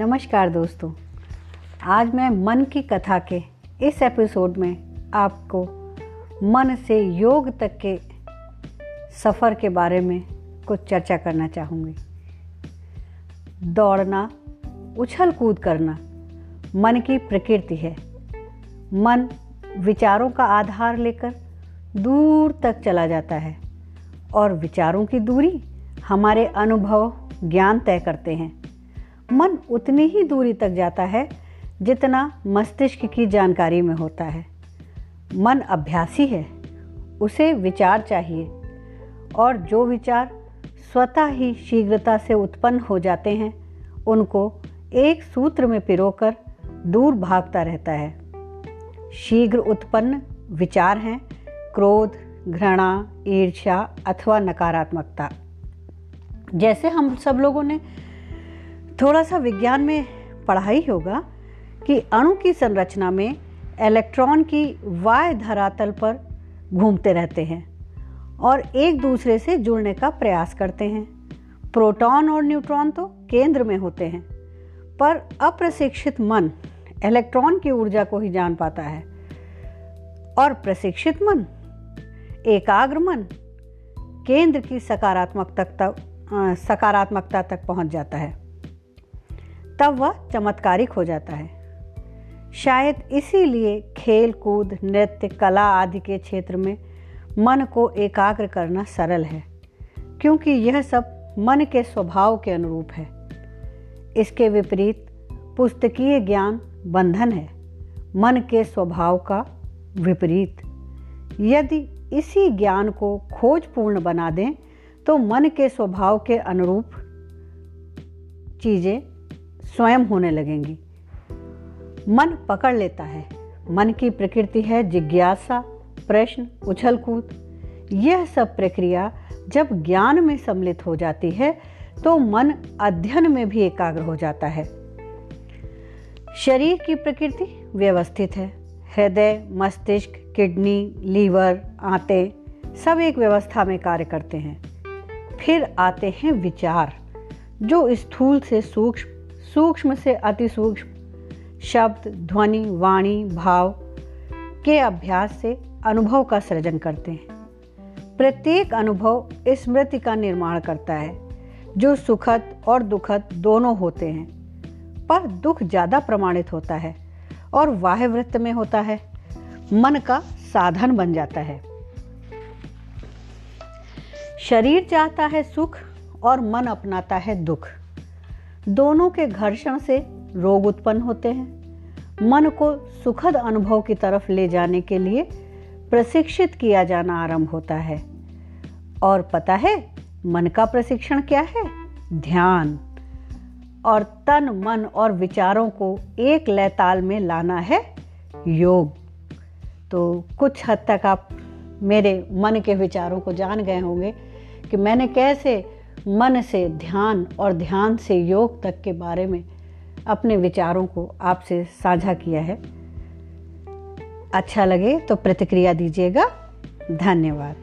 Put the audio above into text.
नमस्कार दोस्तों। आज मैं मन की कथा के इस एपिसोड में आपको मन से योग तक के सफ़र के बारे में कुछ चर्चा करना चाहूँगी। दौड़ना उछल कूद करना मन की प्रकृति है। मन विचारों का आधार लेकर दूर तक चला जाता है और विचारों की दूरी हमारे अनुभव, ज्ञान तय करते हैं। मन उतनी ही दूरी तक जाता है जितना मस्तिष्क की जानकारी में होता है। मन अभ्यासी है, उसे विचार चाहिए और जो विचार स्वतः ही शीघ्रता से उत्पन्न हो जाते हैं, उनको एक सूत्र में पिरोकर दूर भागता रहता है। शीघ्र उत्पन्न विचार हैं क्रोध, घृणा, ईर्ष्या अथवा नकारात्मकता। जैसे हम सब लोगों ने थोड़ा सा विज्ञान में पढ़ा ही होगा कि अणु की संरचना में इलेक्ट्रॉन की वाय धरातल पर घूमते रहते हैं और एक दूसरे से जुड़ने का प्रयास करते हैं। प्रोटॉन और न्यूट्रॉन तो केंद्र में होते हैं, पर अप्रशिक्षित मन इलेक्ट्रॉन की ऊर्जा को ही जान पाता है। और प्रशिक्षित मन, एकाग्र मन केंद्र की सकारात्मकता सकारात्मकता तक पहुँच जाता है। तब वह चमत्कारिक हो जाता है। शायद इसीलिए खेल कूद नृत्य, कला आदि के क्षेत्र में मन को एकाग्र करना सरल है, क्योंकि यह सब मन के स्वभाव के अनुरूप है। इसके विपरीत पुस्तकीय ज्ञान बंधन है, मन के स्वभाव का विपरीत। यदि इसी ज्ञान को खोजपूर्ण बना दें तो मन के स्वभाव के अनुरूप चीज़ें स्वयं होने लगेंगी। मन पकड़ लेता है। मन की प्रकृति है जिज्ञासा, प्रश्न उछल कूद यह सब प्रक्रिया जब ज्ञान में सम्मिलित हो जाती है तो मन अध्ययन में भी एकाग्र हो जाता है। शरीर की प्रकृति व्यवस्थित है। हृदय, मस्तिष्क, किडनी, लीवर, आते सब एक व्यवस्था में कार्य करते हैं। फिर आते हैं विचार, जो स्थूल से सूक्ष्म सूक्ष्म से अति सूक्ष्म शब्द, ध्वनि, वाणी, भाव के अभ्यास से अनुभव का सृजन करते हैं। प्रत्येक अनुभव स्मृति का निर्माण करता है, जो सुखद और दुखद दोनों होते हैं। पर दुख ज़्यादा प्रमाणित होता है और वाह वृत्त में होता है। मन का साधन बन जाता है। शरीर चाहता है सुख और मन अपनाता है दुख। दोनों के घर्षण से रोग उत्पन्न होते हैं। मन को सुखद अनुभव की तरफ़ ले जाने के लिए प्रशिक्षित किया जाना आरंभ होता है। और पता है, मन का प्रशिक्षण क्या है? ध्यान। और तन, मन और विचारों को एक लय ताल में लाना है योग। तो कुछ हद तक आप मेरे मन के विचारों को जान गए होंगे कि मैंने कैसे मन से ध्यान और ध्यान से योग तक के बारे में अपने विचारों को आपसे साझा किया है। अच्छा लगे तो प्रतिक्रिया दीजिएगा। धन्यवाद।